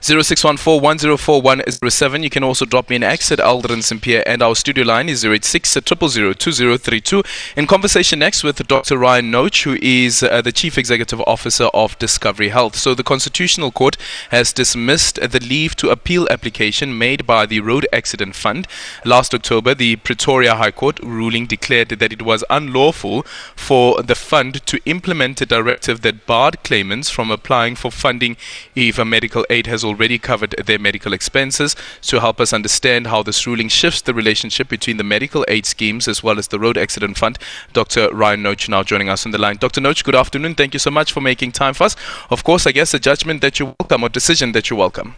0614 You can also drop me an X at Aldrin Sampear and our studio line is 086 2032. In conversation next with Dr. Ryan Noach, who is uh, the Chief Executive Officer of Discovery Health. So the Constitutional Court has dismissed the leave to appeal application made by the Road Accident Fund. Last October, the Pretoria High Court ruling declared that it was unlawful for the fund to implement a directive that barred claimants from applying for funding if a medical aid has already covered their medical expenses. To help us understand how this ruling shifts the relationship between the medical aid schemes as well as the Road Accident Fund, Dr. Ryan Noach now joining us on the line. Dr. Noach, good afternoon. Thank you so much for making time for us. Of course, I guess a judgment that you welcome or decision that you welcome.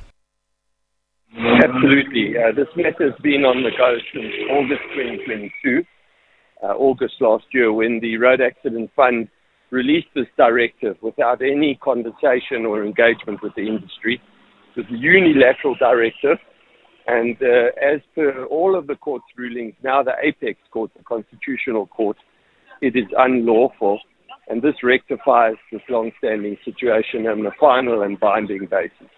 Absolutely. Uh, this matter has been on the go since August 2022, uh, August last year, when the Road Accident Fund released this directive without any conversation or engagement with the industry. Was a unilateral directive, and uh, as per all of the court's rulings, now the apex court, the constitutional court, it is unlawful, and this rectifies this long-standing situation on a final and binding basis.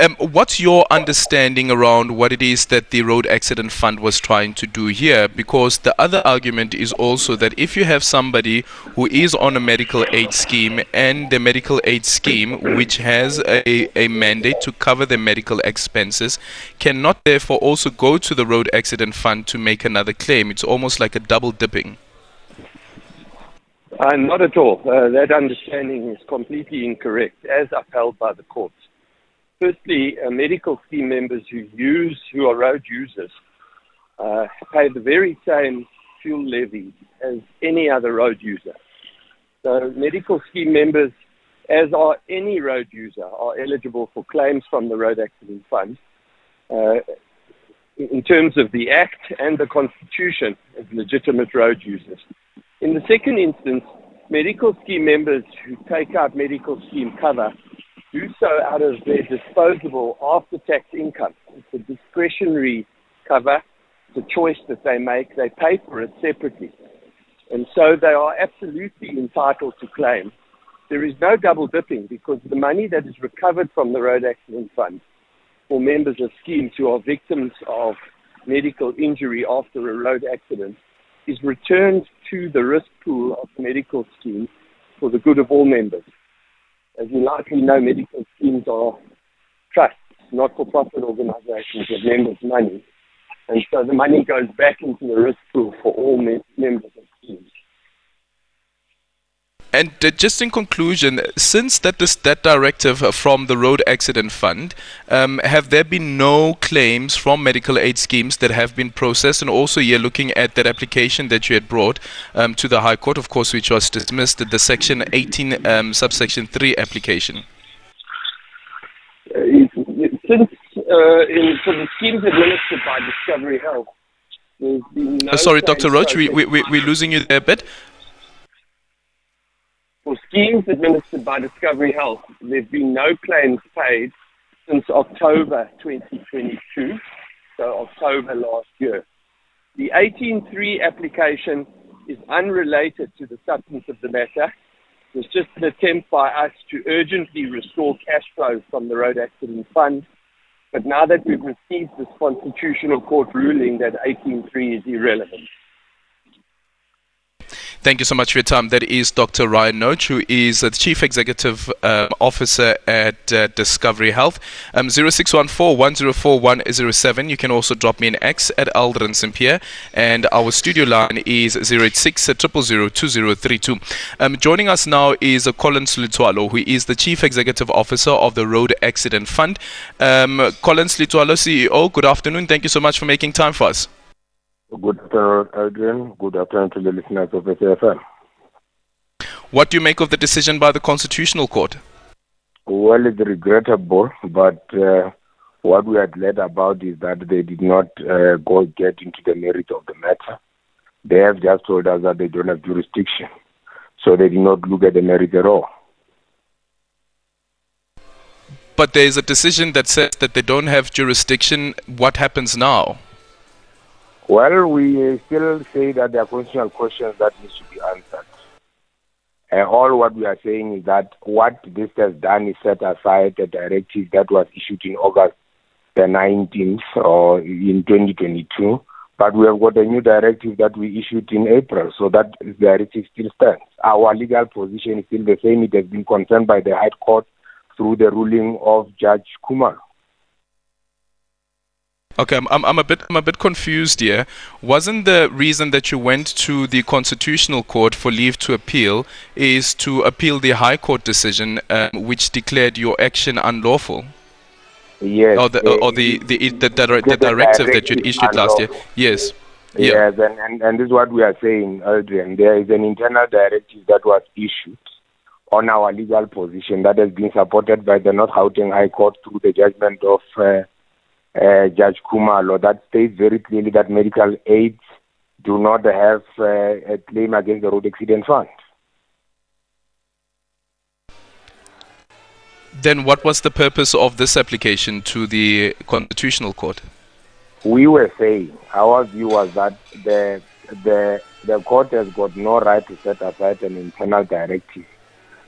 Um, what's your understanding around what it is that the Road Accident Fund was trying to do here? Because the other argument is also that if you have somebody who is on a medical aid scheme and the medical aid scheme, which has a, a mandate to cover the medical expenses, cannot therefore also go to the Road Accident Fund to make another claim. It's almost like a double dipping. Uh, not at all. Uh, that understanding is completely incorrect, as upheld by the courts. Firstly, uh, medical scheme members who use, who are road users, uh, pay the very same fuel levy as any other road user. So medical scheme members, as are any road user, are eligible for claims from the Road Accident Fund. Uh, in terms of the Act and the Constitution as legitimate road users. In the second instance, medical scheme members who take out medical scheme cover do so out of their disposable after tax income. It's a discretionary cover, it's a choice that they make. They pay for it separately. And so they are absolutely entitled to claim. There is no double dipping because the money that is recovered from the Road Accident Fund for members of schemes who are victims of medical injury after a road accident is returned to the risk pool of the medical scheme for the good of all members. As you likely know, medical schemes are trusts, not for profit organizations with members' money. And so the money goes back into the risk pool for all me- members of. And uh, just in conclusion, since that this, that directive from the Road Accident Fund, um, have there been no claims from medical aid schemes that have been processed? And also, you're looking at that application that you had brought um, to the High Court, of course, which was dismissed, the Section 18, um, subsection 3 application. Uh, since uh, in, for the schemes administered by Discovery Health, there's been no uh, sorry, Dr. Noach, we, we, we, we're losing you there a bit for schemes administered by Discovery Health, there have been no claims paid since October 2022, so October last year. The 18.3 application is unrelated to the substance of the matter. It was just an attempt by us to urgently restore cash flows from the Road Accident Fund. But now that we've received this constitutional court ruling that 18.3 is irrelevant. Thank you so much for your time. That is Dr. Ryan Noach, who is the Chief Executive uh, Officer at uh, Discovery Health. Um, 0614 You can also drop me an X at Aldrin Sampear. And our studio line is 086 um, Joining us now is uh, Collins Letsoalo, who is the Chief Executive Officer of the Road Accident Fund. Um, Collins Letsoalo, CEO, good afternoon. Thank you so much for making time for us. Good afternoon, Aldrin. Good afternoon to the listeners of SAFM. What do you make of the decision by the Constitutional Court? Well, it's regrettable, but uh, what we had read about is that they did not uh, go get into the merit of the matter. They have just told us that they don't have jurisdiction, so they did not look at the merit at all. But there is a decision that says that they don't have jurisdiction. What happens now? Well, we uh, still say that there are constitutional questions that need to be answered. And all what we are saying is that what this has done is set aside the directive that was issued in August the 19th or uh, in 2022. But we have got a new directive that we issued in April, so that directive still stands. Our legal position is still the same. It has been confirmed by the High Court through the ruling of Judge Khumalo. Okay, I'm, I'm, a bit I'm a bit confused here. Wasn't the reason that you went to the Constitutional Court for leave to appeal is to appeal the High Court decision um, which declared your action unlawful? Yes. Or the or the the, the, the, the directive that you issued last year? Yes. Yeah. Yes, and, and, and this is what we are saying, Aldrin. There is an internal directive that was issued on our legal position that has been supported by the North Gauteng High Court through the judgment of uh, uh, Judge Khumalo that states very clearly that medical aids do not have uh, a claim against the road accident fund. Then, what was the purpose of this application to the Constitutional Court? We were saying our view was that the the the court has got no right to set aside an internal directive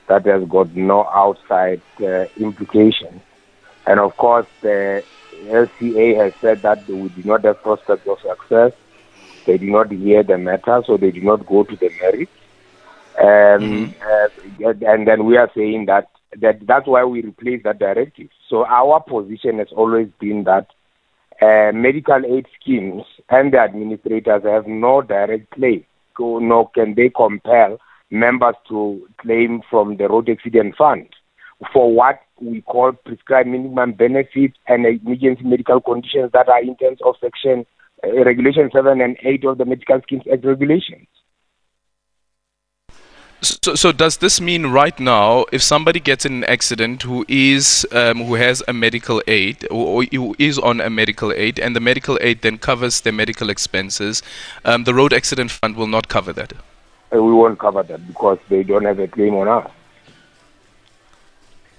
that has got no outside uh, implication, and of course the LCA has said that we do not have prospects of success. They do not hear the matter, so they do not go to the merits. Um, mm-hmm. uh, and then we are saying that, that that's why we replace that directive. So our position has always been that uh, medical aid schemes and the administrators have no direct claim, so nor can they compel members to claim from the road accident fund for what we call prescribed minimum benefits and emergency medical conditions that are in terms of section uh, regulation 7 and 8 of the medical schemes act regulations so, so does this mean right now, if somebody gets in an accident who is um, who has a medical aid or, or, who is on a medical aid, and the medical aid then covers their medical expenses, um, the road accident fund will not cover that? Uh, we won't cover that because they don't have a claim on us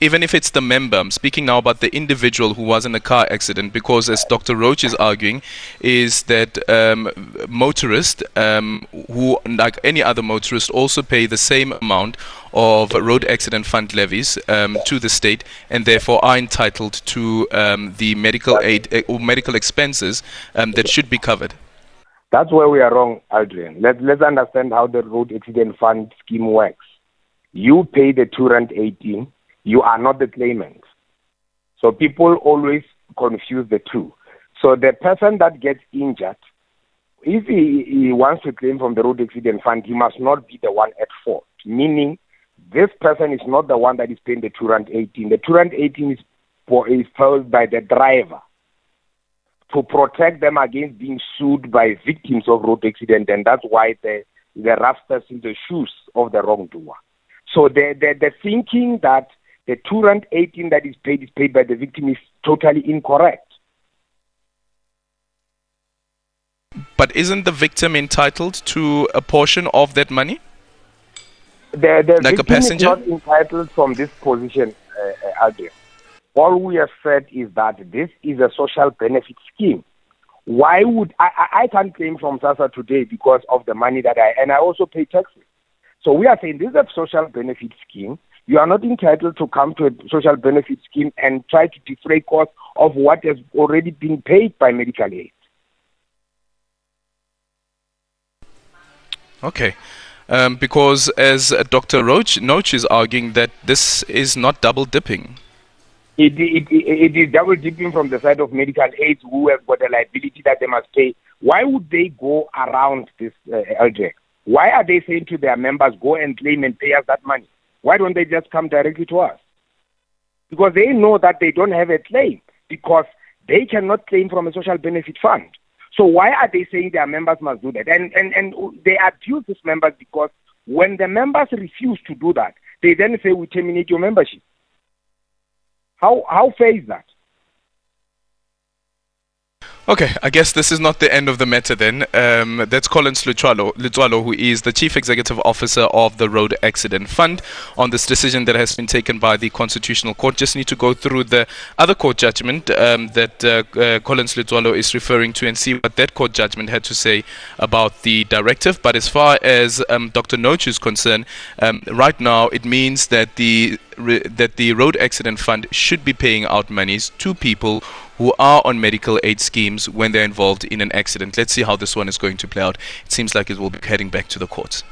even if it's the member, I'm speaking now about the individual who was in a car accident, because as Dr. Noach is arguing, is that um, motorists um, who, like any other motorist, also pay the same amount of road accident fund levies um, to the state, and therefore are entitled to um, the medical aid uh, or medical expenses um, that should be covered. That's where we are wrong, Aldrin. Let, let's understand how the road accident fund scheme works. You pay the two rand 18 you are not the claimant. So people always confuse the two. So the person that gets injured, if he, he wants to claim from the road accident fund, he must not be the one at fault. Meaning, this person is not the one that is paying the two rand 18. The two rand 18 is, is paid by the driver to protect them against being sued by victims of road accident, and that's why the the rasters in the shoes of the wrongdoer. So the, the the thinking that the two rand eighteen that is paid is paid by the victim is totally incorrect. But isn't the victim entitled to a portion of that money? The, the like victim a passenger? is not entitled from this position, uh, uh, All we have said is that this is a social benefit scheme. Why would I, I, I can't claim from SASSA today because of the money that I and I also pay taxes. So we are saying this is a social benefit scheme you are not entitled to come to a social benefit scheme and try to defray costs of what has already been paid by medical aid. Okay. Um, because as uh, Dr. Roach, Noach is arguing that this is not double dipping. It, it, it, it is double dipping from the side of medical aids who have got a liability that they must pay. Why would they go around this, uh, LJ? Why are they saying to their members, go and claim and pay us that money? Why don't they just come directly to us? Because they know that they don't have a claim because they cannot claim from a social benefit fund. So why are they saying their members must do that? And and, and they abuse these members because when the members refuse to do that, they then say we terminate your membership. How how fair is that? Okay, I guess this is not the end of the matter then. Um, that's Collins Letsoalo, who is the Chief Executive Officer of the Road Accident Fund, on this decision that has been taken by the Constitutional Court. Just need to go through the other court judgment um, that uh, uh, Collins Letsoalo is referring to and see what that court judgment had to say about the directive. But as far as um, Dr. Noach is concerned, um, right now it means that the that the Road Accident Fund should be paying out monies to people who are on medical aid schemes when they're involved in an accident. Let's see how this one is going to play out. It seems like it will be heading back to the courts.